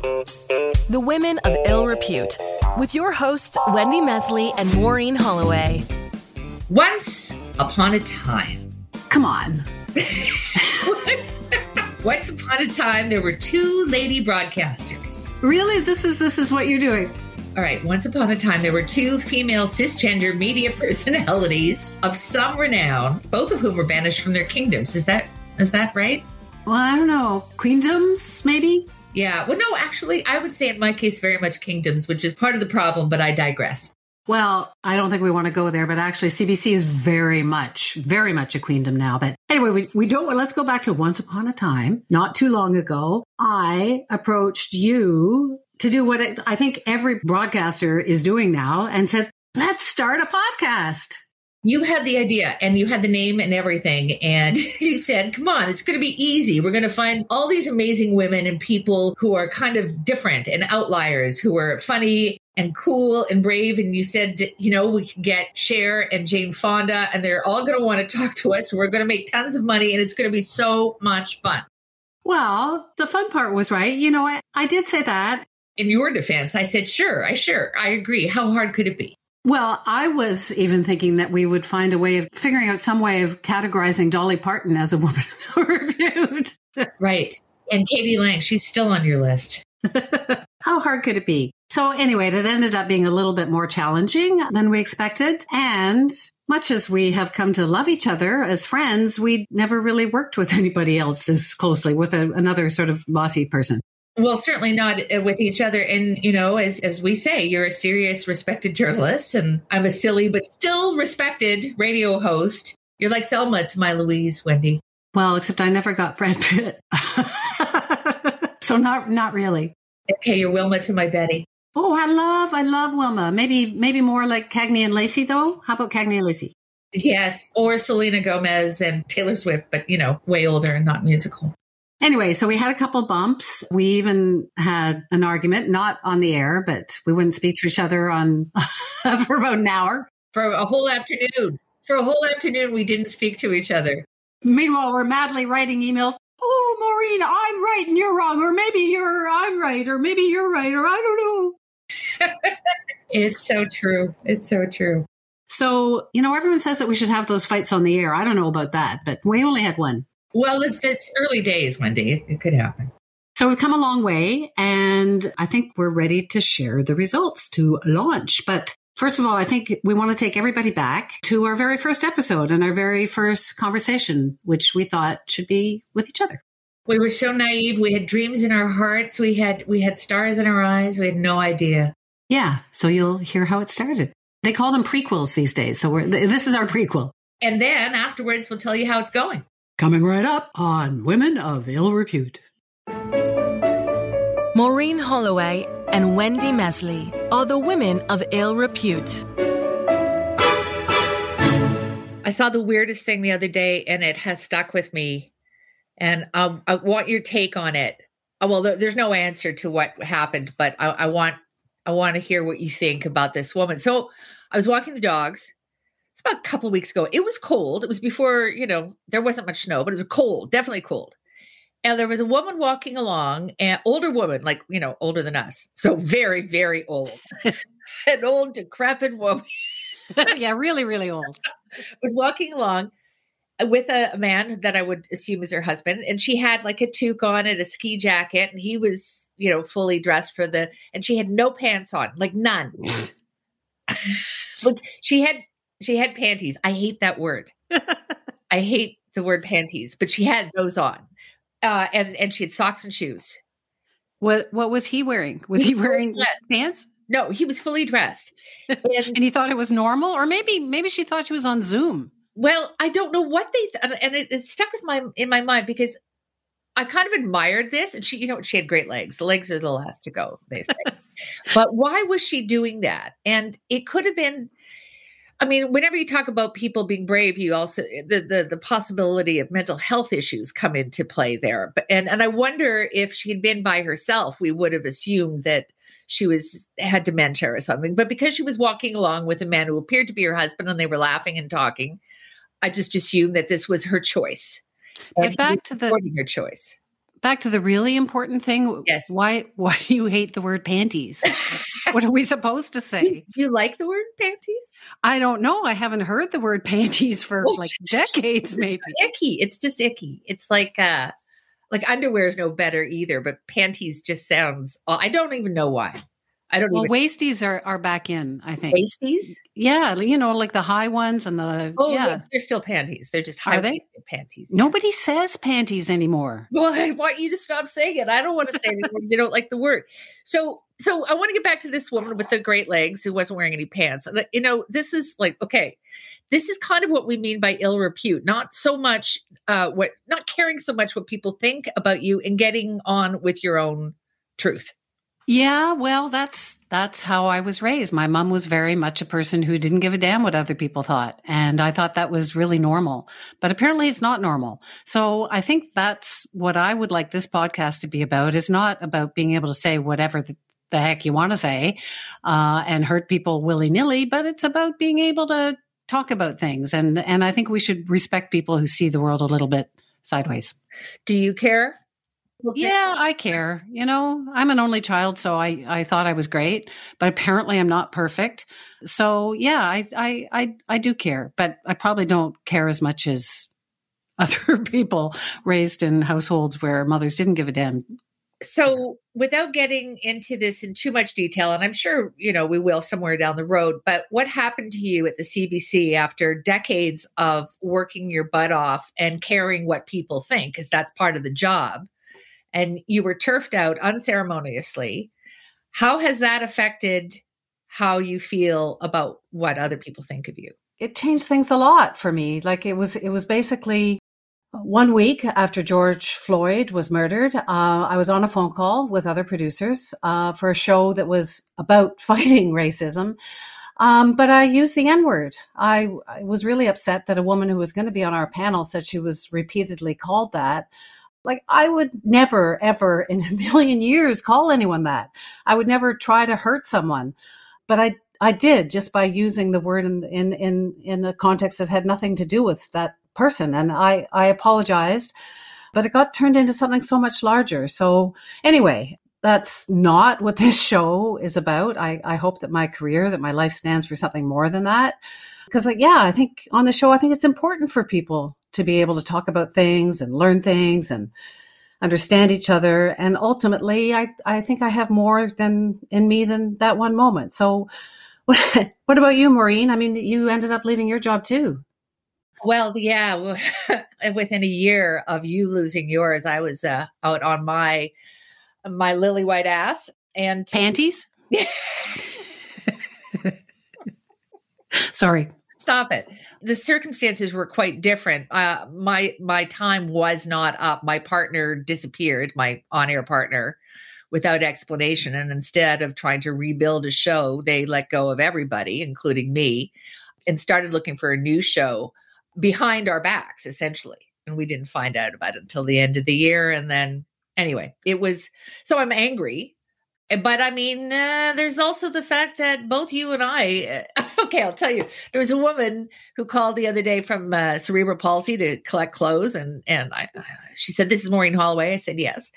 The Women of Ill Repute, with your hosts, Wendy Mesley and Maureen Holloway. Once upon a time. Come on. Once upon a time, there were two lady broadcasters. Really? This is this is what you're doing. All right, once upon a time, there were two female cisgender media personalities of some renown, both of whom were banished from their kingdoms. Is that is that right? Well, I don't know. Queendoms, maybe? Yeah. Well, no, actually, I would say in my case, very much kingdoms, which is part of the problem, but I digress. Well, I don't think we want to go there, but actually, CBC is very much, very much a queendom now. But anyway, we, we don't, let's go back to once upon a time, not too long ago. I approached you to do what I think every broadcaster is doing now and said, let's start a podcast. You had the idea and you had the name and everything. And you said, come on, it's going to be easy. We're going to find all these amazing women and people who are kind of different and outliers, who are funny and cool and brave. And you said, you know, we can get Cher and Jane Fonda, and they're all going to want to talk to us. We're going to make tons of money, and it's going to be so much fun. Well, the fun part was right. You know, I, I did say that. In your defense, I said, sure, I sure, I agree. How hard could it be? Well, I was even thinking that we would find a way of figuring out some way of categorizing Dolly Parton as a woman reviewed. right. And k.d. lang, she's still on your list. How hard could it be? So anyway, it ended up being a little bit more challenging than we expected. And much as we have come to love each other as friends, we never really worked with anybody else this closely with a, another sort of bossy person. Well, certainly not uh, with each other. And, you know, as, as we say, you're a serious, respected journalist, and I'm a silly but still respected radio host. You're like Thelma to my Louise, Wendy. Well, except I never got Brad Pitt. so not not really. Okay, you're Wilma to my Betty. Oh, I love, I love Wilma. Maybe, maybe more like Cagney and Lacey, though. How about Cagney and Lacey? Yes, or Selena Gomez and Taylor Swift, but you know, way older and not musical. Anyway, so we had a couple bumps. We even had an argument, not on the air, but we wouldn't speak to each other on for about an hour. For a whole afternoon. For a whole afternoon, we didn't speak to each other. Meanwhile, we're madly writing emails. Oh, Maureen, I'm right and you're wrong, or maybe you're I'm right, or maybe you're right, or I don't know. it's so true. It's so true. So, you know, everyone says that we should have those fights on the air. I don't know about that, but we only had one. Well, it's it's early days, Wendy. It, it could happen. So we've come a long way, and I think we're ready to share the results to launch. But first of all, I think we want to take everybody back to our very first episode and our very first conversation, which we thought should be with each other. We were so naive. We had dreams in our hearts. We had we had stars in our eyes. We had no idea. Yeah. So you'll hear how it started. They call them prequels these days. So we're, this is our prequel. And then afterwards, we'll tell you how it's going. Coming right up on Women of Ill Repute. Maureen Holloway and Wendy Mesley are the women of ill repute. I saw the weirdest thing the other day and it has stuck with me. And I, I want your take on it. Oh, well, there's no answer to what happened, but I, I want I want to hear what you think about this woman. So I was walking the dogs. It's about a couple of weeks ago. It was cold. It was before, you know, there wasn't much snow, but it was cold, definitely cold. And there was a woman walking along, an older woman, like, you know, older than us. So very, very old. an old, decrepit woman. yeah, really, really old. was walking along with a, man that I would assume is her husband. And she had like a toque on and a ski jacket. And he was, you know, fully dressed for the, and she had no pants on, like none. Look, she had, she had panties. I hate that word. I hate the word panties, but she had those on uh, and and she had socks and shoes. What what was he wearing? Was he, he wearing pants? No, he was fully dressed, and, and, he thought it was normal, or maybe maybe she thought she was on Zoom. Well, I don't know what they th- and it, it stuck with my in my mind because I kind of admired this, and she, you know, she had great legs. The legs are the last to go, they say. but why was she doing that? And it could have been I mean, whenever you talk about people being brave, you also the, the the possibility of mental health issues come into play there. But and and I wonder if she had been by herself, we would have assumed that she was had dementia or something. But because she was walking along with a man who appeared to be her husband and they were laughing and talking, I just assumed that this was her choice. And back to the her choice. Back to the really important thing. Yes. Why why do you hate the word panties? what are we supposed to say? Do you like the word panties? I don't know. I haven't heard the word panties for Oh, like decades, maybe. Icky. It's just icky. It's like uh like underwear is no better either, but panties just sounds I don't even know why. I don't Well, even wasties are, are back in, I think. pasties. Yeah, you know, like the high ones and the Oh, yeah. they're still panties. They're just Are high they? panties. Nobody says panties anymore. Well, I want you to stop saying it. I don't want to say it because you don't like the word. So, so I want to get back to this woman with the great legs who wasn't wearing any pants. And you know, this is like okay, this is kind of what we mean by ill repute. Not so much uh, what, not caring so much what people think about you and getting on with your own truth. Yeah, well, that's that's how I was raised. My mom was very much a person who didn't give a damn what other people thought, and I thought that was really normal. But apparently, it's not normal. So I think that's what I would like this podcast to be about. Is not about being able to say whatever the, the heck you want to say uh, and hurt people willy nilly, but it's about being able to talk about things. And and I think we should respect people who see the world a little bit sideways. Do you care? Yeah, I care. You know, I'm an only child, so I, I thought I was great, but apparently I'm not perfect. So yeah, I, I, I, I do care, but I probably don't care as much as other people raised in households where mothers didn't give a damn. So, without getting into this in too much detail, and I'm sure you know we will somewhere down the road, but what happened to you at the CBC after decades of working your butt off and caring what people think, because that's part of the job, and you were turfed out unceremoniously? How has that affected how you feel about what other people think of you? It changed things a lot for me. Like it was, it was basically one week after George Floyd was murdered. Uh, I was on a phone call with other producers uh, for a show that was about fighting racism. Um, but I used the N word. I, I was really upset that a woman who was going to be on our panel said she was repeatedly called that. Like, I would never, ever in a million years call anyone that. I would never try to hurt someone. But I, I did just by using the word in, in, in, in a context that had nothing to do with that person. And I, I apologized, but it got turned into something so much larger. So anyway, that's not what this show is about. I, I hope that my career, that my life stands for something more than that. Because, like, yeah, I think on the show, I think it's important for people to be able to talk about things and learn things and understand each other. And ultimately, I, I think I have more than in me than that one moment. So, what, what about you, Maureen? I mean, you ended up leaving your job too. Well, yeah. Within a year of you losing yours, I was uh, out on my my lily white ass and Panties? Sorry. stop it. The circumstances were quite different. Uh, my my time was not up. My partner disappeared. My on air partner. Without explanation, and instead of trying to rebuild a show, they let go of everybody, including me, and started looking for a new show behind our backs, essentially. And we didn't find out about it until the end of the year. And then, anyway, it was so I'm angry. But I mean, uh, there's also the fact that both you and I, uh, okay, I'll tell you, there was a woman who called the other day from uh, cerebral palsy to collect clothes. And, and I, uh, she said, This is Maureen Holloway. I said, Yes.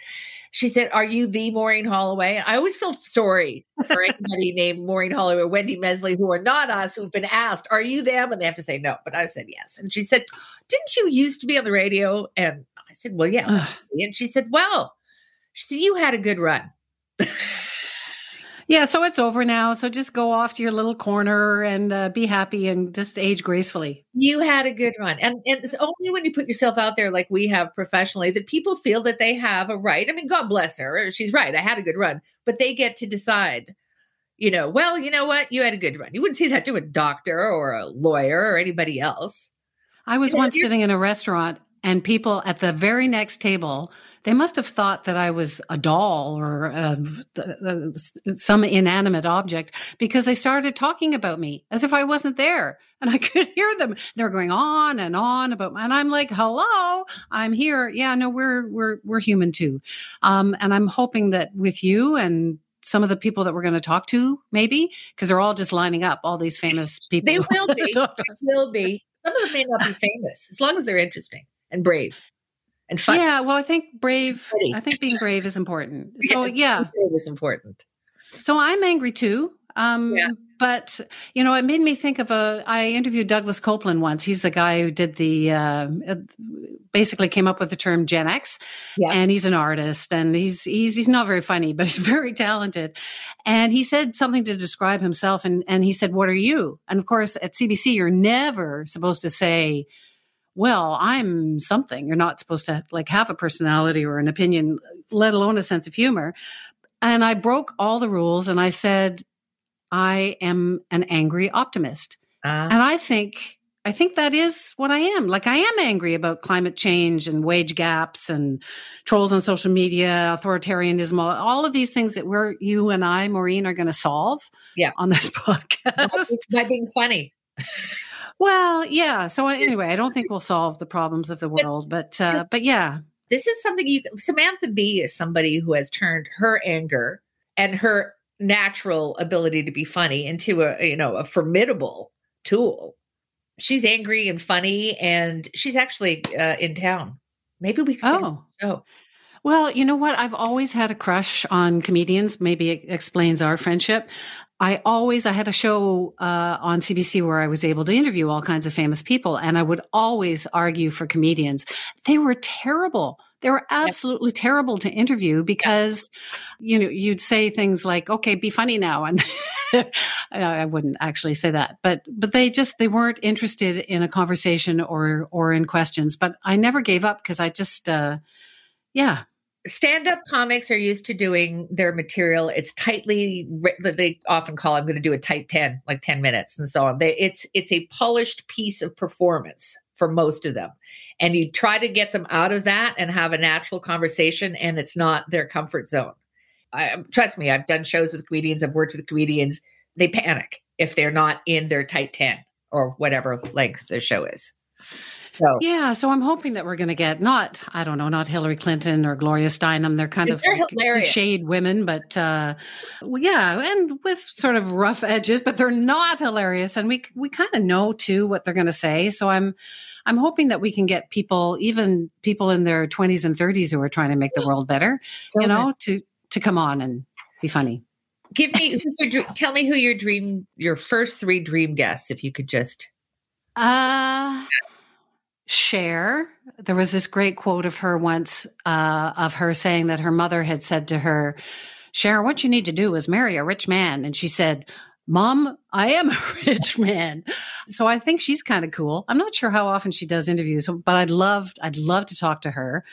She said, Are you the Maureen Holloway? I always feel sorry for anybody named Maureen Holloway or Wendy Mesley who are not us, who've been asked, Are you them? And they have to say no. But I said yes. And she said, Didn't you used to be on the radio? And I said, Well, yeah. And she said, Well, she said, You had a good run. Yeah, so it's over now. So just go off to your little corner and uh, be happy and just age gracefully. you had a good run. And, and it's only when you put yourself out there like we have professionally that people feel that they have a right. I mean, God bless her. She's right. I had a good run. But they get to decide, you know, well, you know what? You had a good run. You wouldn't say that to a doctor or a lawyer or anybody else. I was You know, once sitting in a restaurant and people at the very next table, they must have thought that I was a doll or uh, some inanimate object because they started talking about me as if I wasn't there. And I could hear them. They're going on and on about, me. and I'm like, "Hello, I'm here." Yeah, no, we're we're we're human too. Um, and I'm hoping that with you and some of the people that we're going to talk to, maybe because they're all just lining up, all these famous people. They will be. They will be. Some of them may not be famous as long as they're interesting and brave and fun. Yeah, well, I think brave. I think being brave is important. So yeah, it was important. so I'm angry too. Um, Yeah. But you know, it made me think of a. I interviewed Douglas Coupland once. He's the guy who did the uh, uh, basically came up with the term Gen X, Yeah. and he's an artist, and he's he's he's not very funny, but he's very talented. And he said something to describe himself, and and he said, "What are you?" And of course, at CBC, you're never supposed to say. Well, I'm something. You're not supposed to like have a personality or an opinion, let alone a sense of humor. And I broke all the rules and I said, I am an angry optimist. Uh, And I think I think that is what I am. Like I am angry about climate change and wage gaps and trolls on social media, authoritarianism, all, all of these things that we're you and I, Maureen, are going to solve Yeah. on this podcast. by being funny. Well, yeah. So anyway, I don't think we'll solve the problems of the world, but uh, but yeah, This is something you Samantha Bee is somebody who has turned her anger and her natural ability to be funny into a you know a formidable tool. She's angry and funny, and she's actually uh, in town. Maybe we could. Oh. Oh, Well, you know what? I've always had a crush on comedians. Maybe it explains our friendship. I always, I had a show uh, on CBC where I was able to interview all kinds of famous people, and I would always argue for comedians. They were terrible. They were absolutely terrible to interview because, you know, you'd say things like, "Okay, be funny now," and I wouldn't actually say that, but but they just they weren't interested in a conversation or or in questions. But I never gave up because I just. Uh, yeah. Stand-up comics are used to doing their material. It's tightly they often call i'm going to do a tight 10 like 10 minutes and so on. They, it's it's a polished piece of performance for most of them. And you try to get them out of that and have a natural conversation and it's not their comfort zone. I, trust me i've done shows with comedians i've worked with comedians. They panic if they're not in their tight 10 or whatever length the show is so Yeah, so I'm hoping that we're going to get not, I don't know, not Hillary Clinton or Gloria Steinem. They're kind of they're like shade women, but uh, well, yeah, and with sort of rough edges, but they're not hilarious, and we we kind of know too what they're going to say. So I'm I'm hoping that we can get people, even people in their 20s and 30s, who are trying to make the world better, you know, to to come on and be funny. give me who's your tell me who your dream your first three dream guests if you could just Uh Cher. There was this great quote of her once, uh, of her saying that her mother had said to her, Cher, what you need to do is marry a rich man. And she said, Mom, I am a rich man. So I think she's kind of cool. I'm not sure how often she does interviews, but I'd love, I'd love to talk to her.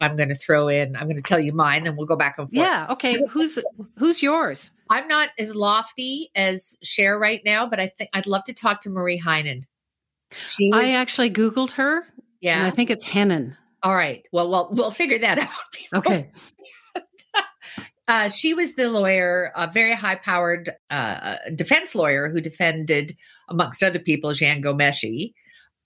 I'm going to throw in. I'm going to tell you mine, then we'll go back and forth. Yeah. Okay. Who's, who's yours? I'm not as lofty as Cher right now, but I think I'd love to talk to Marie Henein. She was, I actually Googled her and yeah. I think it's Henein. All right. Well, well, we'll figure that out. before- Okay. Uh, she was the lawyer, a very high-powered uh, defense lawyer who defended, amongst other people, Jian Ghomeshi,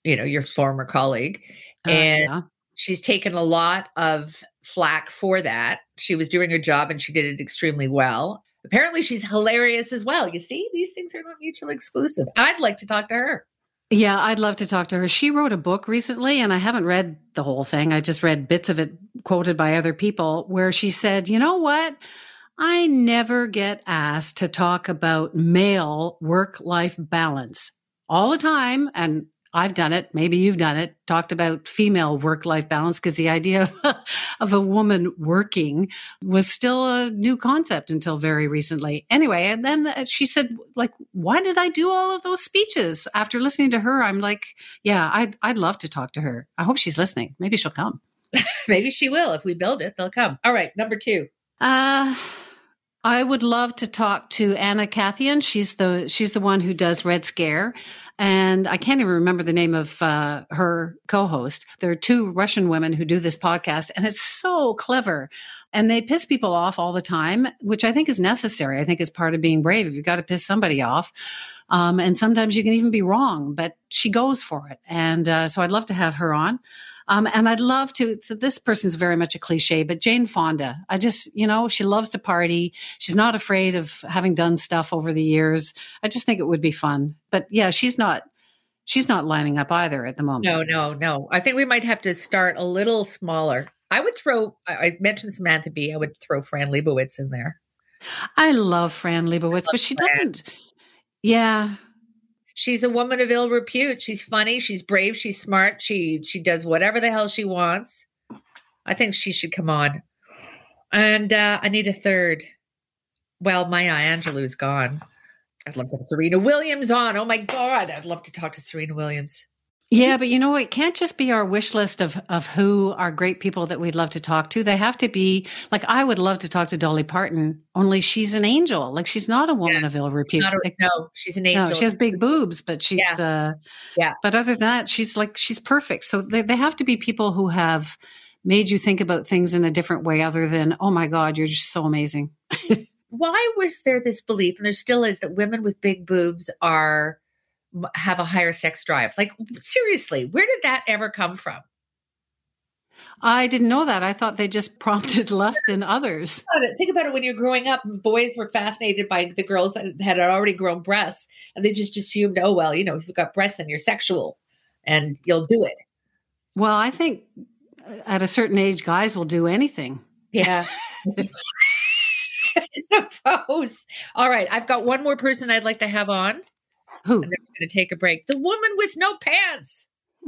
you know, your former colleague. Uh, And yeah. she's taken a lot of flack for that. She was doing her job and she did it extremely well. Apparently, she's hilarious as well. You see, these things are not mutually exclusive. I'd like to talk to her. Yeah, I'd love to talk to her. She wrote a book recently, and I haven't read the whole thing. I just read bits of it quoted by other people, where she said, You know what? I never get asked to talk about male work life balance all the time. And I've done it. Maybe you've done it. Talked about female work life balance because the idea of, of a woman working was still a new concept until very recently. Anyway, and then uh, she said, like, why did I do all of those speeches? After listening to her, I'm like, yeah, I'd, I'd love to talk to her. I hope she's listening. Maybe she'll come. Maybe she will. If we build it, they'll come. All right, number two. Uh, I would love to talk to Anna Khachiyan. She's the she's the one who does Red Scare, and I can't even remember the name of uh, her co-host. There are two Russian women who do this podcast, and it's so clever. And they piss people off all the time, which I think is necessary. I think is part of being brave. If you've got to piss somebody off, um, and sometimes you can even be wrong, but she goes for it. And uh, so I'd love to have her on. Um, and I'd love to. So this person's very much a cliche, but Jane Fonda. I just, you know, she loves to party. She's not afraid of having done stuff over the years. I just think it would be fun. But yeah, she's not. she's not lining up either at the moment. No, no, no. I think we might have to start a little smaller. I would throw. I mentioned Samantha Bee. I would throw Fran Lebowitz in there. I love Fran Lebowitz, but she Fran. doesn't. Yeah, She's a woman of ill repute. She's funny. She's brave. She's smart. She she does whatever the hell she wants. I think she should come on. And uh, I need a third. Well, Maya Angelou's gone. I'd love to have Serena Williams on. Oh my God. I'd love to talk to Serena Williams. Yeah, but you know, it can't just be our wish list of of who are great people that we'd love to talk to. They have to be like I would love to talk to Dolly Parton. Only she's an angel. Like she's not a woman Yeah. of ill repute. A, Like, no, she's an angel. No, she has big boobs, but she's Yeah. uh Yeah. But other than that, she's like she's perfect. So they, they have to be people who have made you think about things in a different way other than, oh my God, you're just so amazing. Why was there this belief, and there still is, that women with big boobs are have a higher sex drive? Like seriously, where did that ever come from? I didn't know that. I thought they just prompted lust in others. about it. Think about it when you're growing up, boys were fascinated by the girls that had already grown breasts, and they just assumed, oh, well, you know, if you've got breasts, and you're sexual and you'll do it. Well, I think uh, at a certain age, guys will do anything. Yeah. I suppose. All right. I've got one more person I'd like to have on, and Who? then we're going to take a break. The woman with no pants.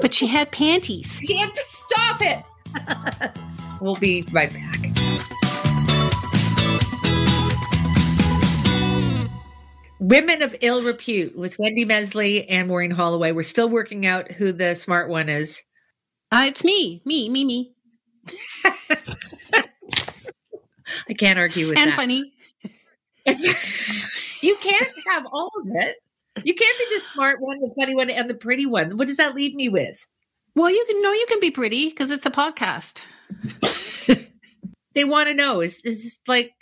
but she had panties. Can't stop it. we'll be right back. Women of ill repute with Wendy Mesley and Maureen Holloway. We're still working out who the smart one is. Uh, it's me, me, me, me, I can't argue with and that. funny. you can't have all of it. You can't be the smart one, the funny one, and the pretty one. What does that leave me with? Well, you can know you can be pretty because it's a podcast. They want to know is is this like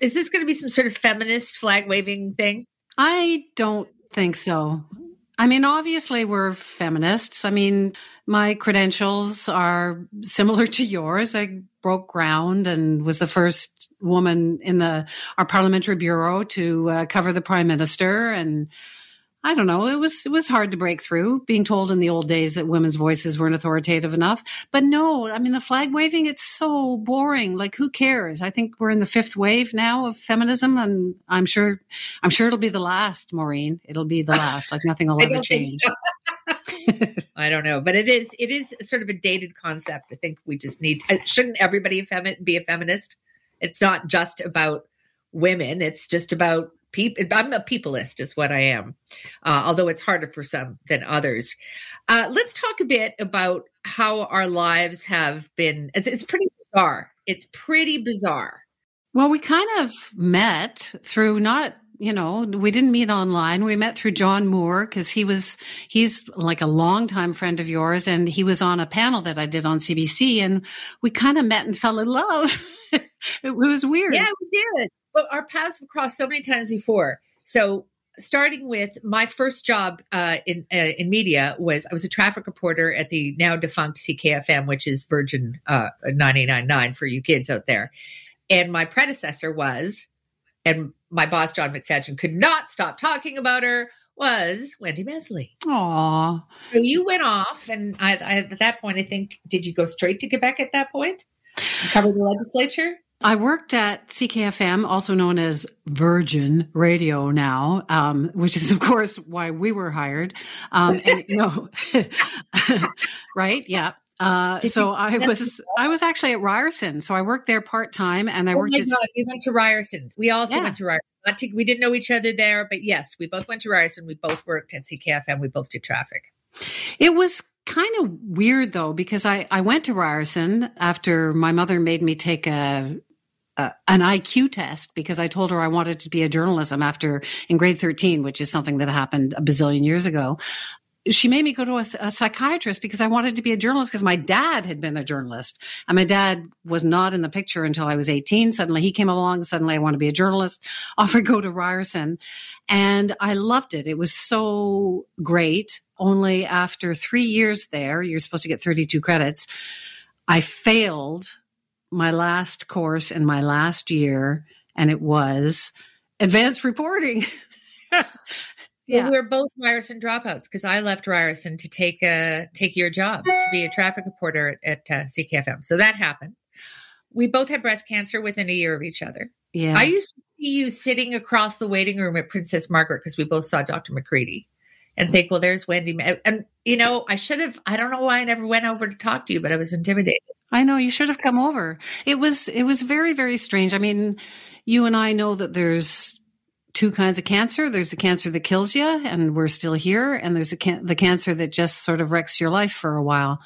is this going to be some sort of feminist flag waving thing? I don't think so. I mean, obviously, we're feminists. I mean, my credentials are similar to yours. I broke ground and was the first woman in the our parliamentary bureau to uh, cover the prime minister. And I don't know, it was it was hard to break through. Being told in the old days that women's voices weren't authoritative enough, but no, I mean, the flag waving it's so boring. Like, who cares? I think we're in the fifth wave now of feminism, and I'm sure I'm sure it'll be the last, Maureen. It'll be the last. Like nothing will ever change. so. I don't know, but it is it is sort of a dated concept. I think we just need. uh, Shouldn't everybody be a feminist? It's not just about women. It's just about people. I'm a peopleist, is what I am. Uh, although it's harder for some than others. Uh, let's talk a bit about how our lives have been. It's, it's pretty bizarre. It's pretty bizarre. Well, we kind of met through not, you know, we didn't meet online. We met through John Moore because he was, he's like a longtime friend of yours and he was on a panel that I did on CBC and we kind of met and fell in love. it was weird. Yeah, we did. But our paths have crossed so many times before. So, starting with my first job uh, in uh, in media was I was a traffic reporter at the now defunct CKFM, which is Virgin uh, 999 for you kids out there. And my predecessor was, and my boss John McFadgen could not stop talking about her. Was Wendy Mesley. Aw. So you went off, and I, I, at that point, I think, did you go straight to Quebec at that point? You covered the legislature? I worked at CKFM, also known as Virgin Radio now, um, which is, of course, why we were hired. Um, and, no, right? Yeah. Uh, so you- I was I was actually at Ryerson, so I worked there part time, and I oh worked my at God, we went to Ryerson. We also Yeah. went to Ryerson. Not to, we didn't know each other there, but yes, we both went to Ryerson. We both worked at CKFM. We both did traffic. It was kind of weird though because I I went to Ryerson after my mother made me take a. Uh, an IQ test because I told her I wanted to be a journalism after in grade 13, which is something that happened a bazillion years ago. She made me go to a, a psychiatrist because I wanted to be a journalist because my dad had been a journalist and my dad was not in the picture until I was 18. Suddenly he came along. Suddenly I want to be a journalist. Off I go to Ryerson and I loved it. It was so great. Only after three years there, you're supposed to get 32 credits. I failed my last course in my last year, and it was advanced reporting. Yeah. we're both Ryerson dropouts because I left Ryerson to take a take your job to be a traffic reporter at, at uh, CKFM. So that happened. We both had breast cancer within a year of each other. Yeah. I used to see you sitting across the waiting room at Princess Margaret because we both saw Dr. McCready and think, well, there's Wendy. And, you know, I should have, I don't know why I never went over to talk to you, but I was intimidated. I know you should have come over. It was, it was very, very strange. I mean, you and I know that there's two kinds of cancer. There's the cancer that kills you and we're still here. And there's the, can- the cancer that just sort of wrecks your life for a while.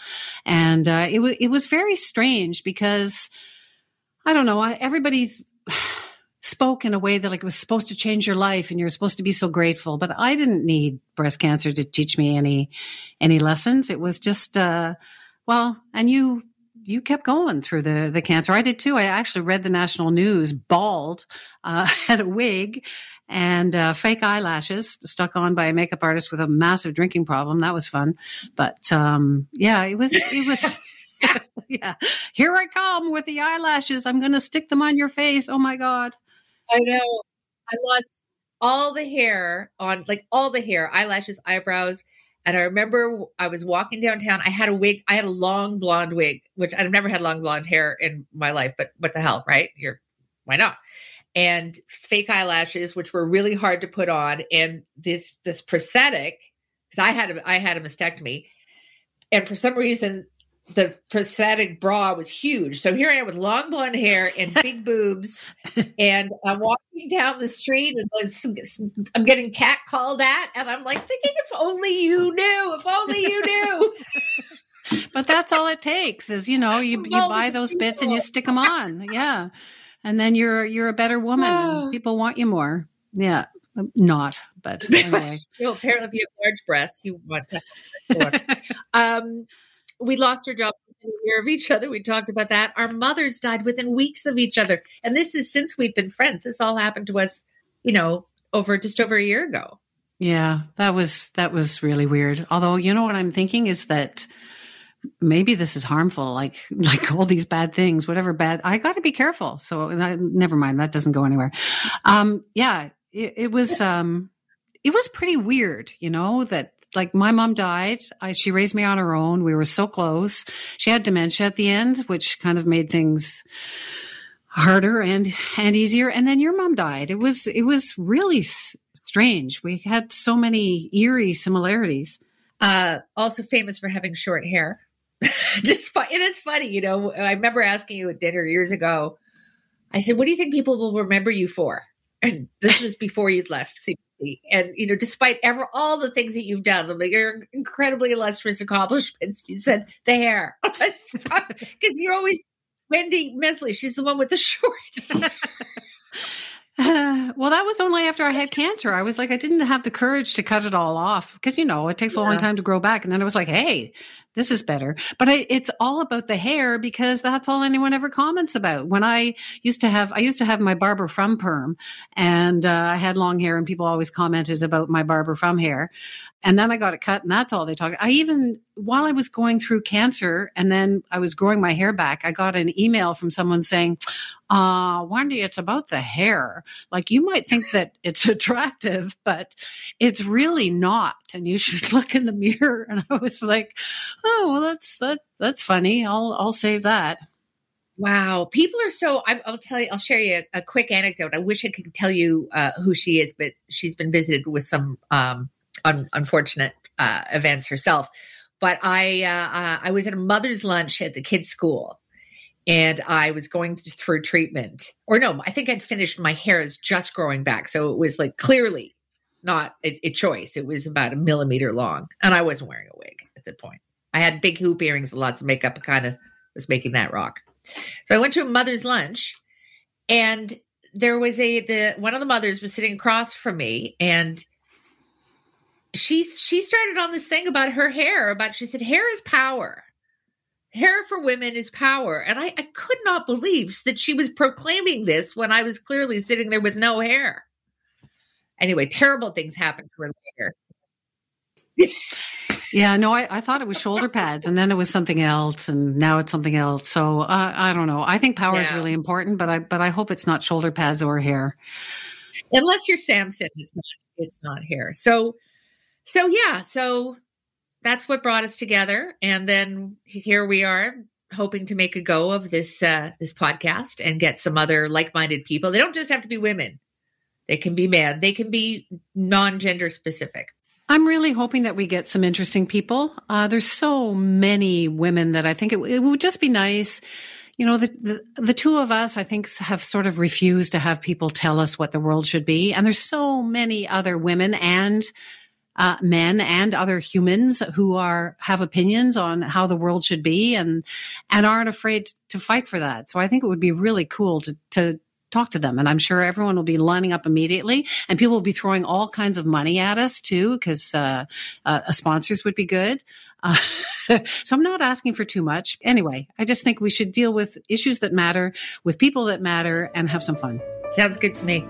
And, uh, it was, it was very strange because I don't know. I, everybody spoke in a way that like it was supposed to change your life and you're supposed to be so grateful. But I didn't need breast cancer to teach me any, any lessons. It was just, uh, well, and you, you kept going through the, the cancer. I did too. I actually read the national news bald, uh, had a wig and, uh, fake eyelashes stuck on by a makeup artist with a massive drinking problem. That was fun. But, um, yeah, it was, it was, yeah. Here I come with the eyelashes. I'm going to stick them on your face. Oh my God. I know. I lost all the hair on, like all the hair, eyelashes, eyebrows. And I remember I was walking downtown. I had a wig. I had a long blonde wig, which I've never had long blonde hair in my life, but what the hell, right? You're, why not? And fake eyelashes, which were really hard to put on. And this, this prosthetic, because I had a, I had a mastectomy. And for some reason, the prosthetic bra was huge. So here I am with long blonde hair and big boobs, and I'm walking down the street and I'm getting cat called at, and I'm like thinking, if only you knew, if only you knew. but that's all it takes is you know you, you buy those bits and you stick them on, yeah, and then you're you're a better woman. people want you more. Yeah, not, but anyway. well, apparently, if you have large breasts, you want to. um, we lost our jobs within a year of each other. We talked about that. Our mothers died within weeks of each other. And this is since we've been friends. This all happened to us, you know, over just over a year ago. Yeah, that was that was really weird. Although, you know what I'm thinking is that maybe this is harmful like like all these bad things whatever bad i got to be careful so I, never mind that doesn't go anywhere um yeah it, it was um it was pretty weird you know that like my mom died. I, she raised me on her own. We were so close. She had dementia at the end, which kind of made things harder and and easier. And then your mom died. It was it was really s- strange. We had so many eerie similarities. Uh, also famous for having short hair. Just it is funny, you know. I remember asking you at dinner years ago. I said, "What do you think people will remember you for?" And this was before you'd left and you know, despite ever all the things that you've done, your incredibly illustrious accomplishments, you said the hair because you're always Wendy Mesley. She's the one with the short. well, that was only after I had cancer. I was like, I didn't have the courage to cut it all off because, you know, it takes a yeah. long time to grow back. And then I was like, hey, this is better. But I, it's all about the hair because that's all anyone ever comments about. When I used to have, I used to have my barber from perm and uh, I had long hair and people always commented about my barber from hair. And then I got it cut and that's all they talk. I even, while I was going through cancer and then I was growing my hair back, I got an email from someone saying, uh, Wendy, it's about the hair. Like you might think that it's attractive, but it's really not. And you should look in the mirror. And I was like, oh, well, that's, that, that's funny. I'll, I'll save that. Wow. People are so, I, will tell you, I'll share you a, a, quick anecdote. I wish I could tell you uh, who she is, but she's been visited with some um, un- unfortunate uh, events herself. But I, uh, uh I was at a mother's lunch at the kids' school and I was going through treatment. Or no, I think I'd finished. My hair is just growing back, so it was like clearly not a, a, choice. It was about a millimeter long, and I wasn't wearing a wig at that point. I had big hoop earrings and lots of makeup. kind of was making that rock. So I went to a mother's lunch, and there was a the one of the mothers was sitting across from me, and she she started on this thing about her hair. About she said hair is power hair for women is power. And I, I, could not believe that she was proclaiming this when I was clearly sitting there with no hair. Anyway, terrible things happened to her later. yeah, no, I, I, thought it was shoulder pads and then it was something else and now it's something else. So uh, I don't know. I think power yeah. is really important, but I but I hope it's not shoulder pads or hair. Unless you're Samson, it's not. it's not here. So, so yeah, so that's what brought us together, and then here we are, hoping to make a go of this uh, this podcast and get some other like minded people. They don't just have to be women; they can be men. They can be non gender specific. I'm really hoping that we get some interesting people. Uh, there's so many women that I think it, it would just be nice you know, the, the, the two of us, I think, have sort of refused to have people tell us what the world should be. And there's so many other women and uh, men and other humans who are have opinions on how the world should be and and aren't afraid to fight for that. So I think it would be really cool to to talk to them. And I'm sure everyone will be lining up immediately and people will be throwing all kinds of money at us too, because uh, uh, sponsors would be good. Uh, so I'm not asking for too much. Anyway, I just think we should deal with issues that matter, with people that matter, and have some fun. Sounds good to me.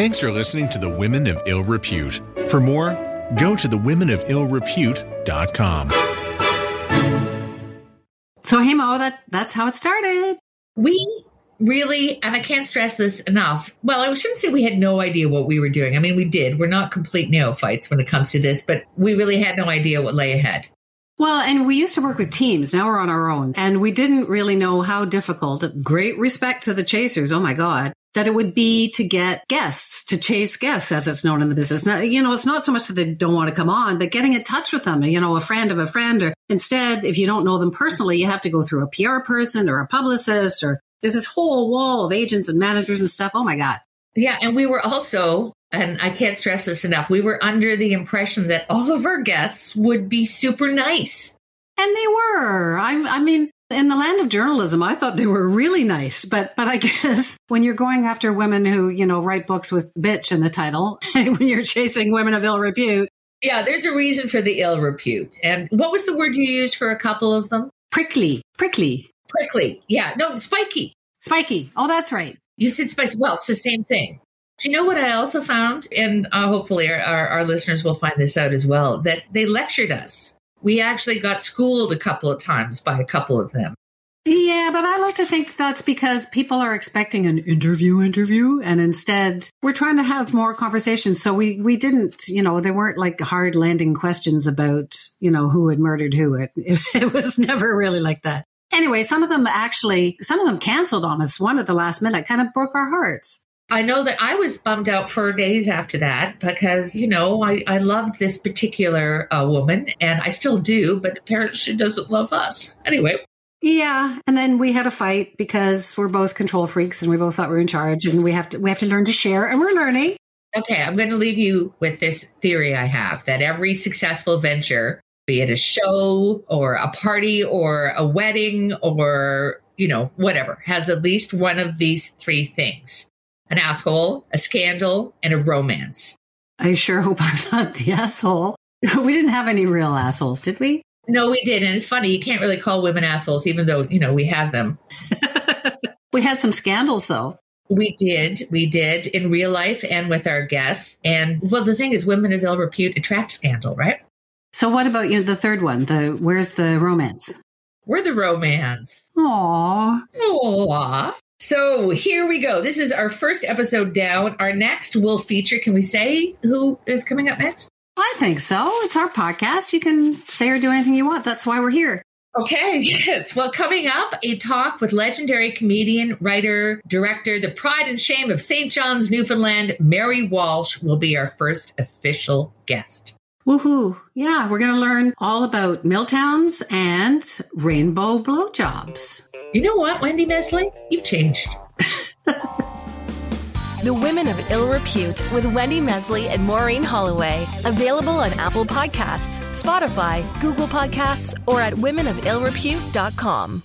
Thanks for listening to the Women of Ill Repute. For more, go to thewomenofillrepute.com. So, hey Mo, that, that's how it started. We really, and I can't stress this enough. Well, I shouldn't say we had no idea what we were doing. I mean, we did. We're not complete neophytes when it comes to this, but we really had no idea what lay ahead. Well, and we used to work with teams. Now we're on our own. And we didn't really know how difficult, great respect to the chasers. Oh my God. That it would be to get guests, to chase guests, as it's known in the business. Now, you know, it's not so much that they don't want to come on, but getting in touch with them, you know, a friend of a friend, or instead, if you don't know them personally, you have to go through a PR person or a publicist or there's this whole wall of agents and managers and stuff. Oh my God. Yeah. And we were also, and I can't stress this enough, we were under the impression that all of our guests would be super nice. And they were. I, I mean, in the land of journalism, I thought they were really nice, but but I guess when you're going after women who you know write books with "bitch" in the title, when you're chasing women of ill repute, yeah, there's a reason for the ill repute. And what was the word you used for a couple of them? Prickly, prickly. Prickly. Yeah. No, spiky. Spiky. Oh, that's right. You said spicy. Well, it's the same thing. Do you know what I also found? And uh, hopefully our, our, our listeners will find this out as well that they lectured us. We actually got schooled a couple of times by a couple of them. Yeah, but I like to think that's because people are expecting an interview interview and instead we're trying to have more conversations. So we, we didn't, you know, they weren't like hard landing questions about, you know, who had murdered who. It, it was never really like that. Anyway, some of them actually, some of them canceled on us. One at the last minute kind of broke our hearts. I know that I was bummed out for days after that because, you know, I, I loved this particular uh, woman and I still do, but apparently she doesn't love us. Anyway. Yeah. And then we had a fight because we're both control freaks and we both thought we were in charge and we have to, we have to learn to share and we're learning. Okay. I'm going to leave you with this theory I have that every successful venture be it a show or a party or a wedding or, you know, whatever, has at least one of these three things an asshole, a scandal, and a romance. I sure hope I'm not the asshole. we didn't have any real assholes, did we? No, we did. And it's funny, you can't really call women assholes, even though, you know, we have them. we had some scandals, though. We did. We did in real life and with our guests. And well, the thing is, women of ill repute attract scandal, right? So what about you? The third one, the where's the romance? We're the romance. Aww. Aww. So here we go. This is our first episode down. Our next will feature, can we say who is coming up next? I think so. It's our podcast. You can say or do anything you want. That's why we're here. Okay, yes. Well, coming up, a talk with legendary comedian, writer, director, the pride and shame of St. John's, Newfoundland, Mary Walsh, will be our first official guest. Woohoo. Yeah, we're going to learn all about Milltowns and rainbow blowjobs. You know what, Wendy Mesley? You've changed. the Women of Ill Repute with Wendy Mesley and Maureen Holloway. Available on Apple Podcasts, Spotify, Google Podcasts, or at womenofillrepute.com.